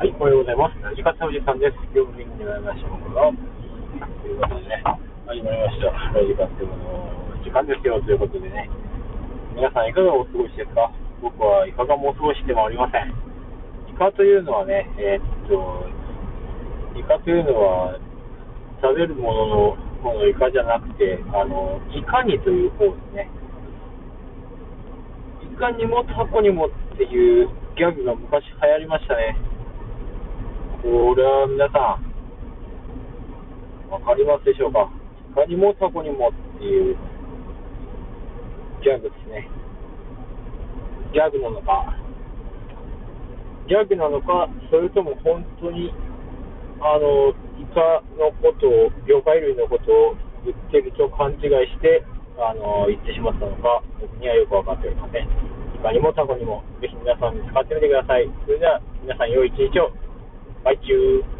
はい、おはようございます。ラジカツおじさんです。今日も元気になりましょう。ということでね、始まりました。ラジカツの時間ですよ。ということでね、皆さんいかがお過ごしですか？僕はいかがもお過ごしでもありません。イカというのはね、えーっと、イカというのは食べるものの方のイカじゃなくて、あの、いかにという方ですね。いかにもタコにもっていうギャグが昔流行りましたね。これは皆さん、わかりますでしょうか？いかにもタコにもっていうギャグですね。ギャグなのか、ギャグなのか、それとも本当に、あの、イカのことを、魚介類のことを言ってると勘違いして、あの、言ってしまったのか、僕にはよくわかっておりません。いかにもタコにも、ぜひ皆さん使ってみてください。それでは、皆さん良い一日を。バイチュー。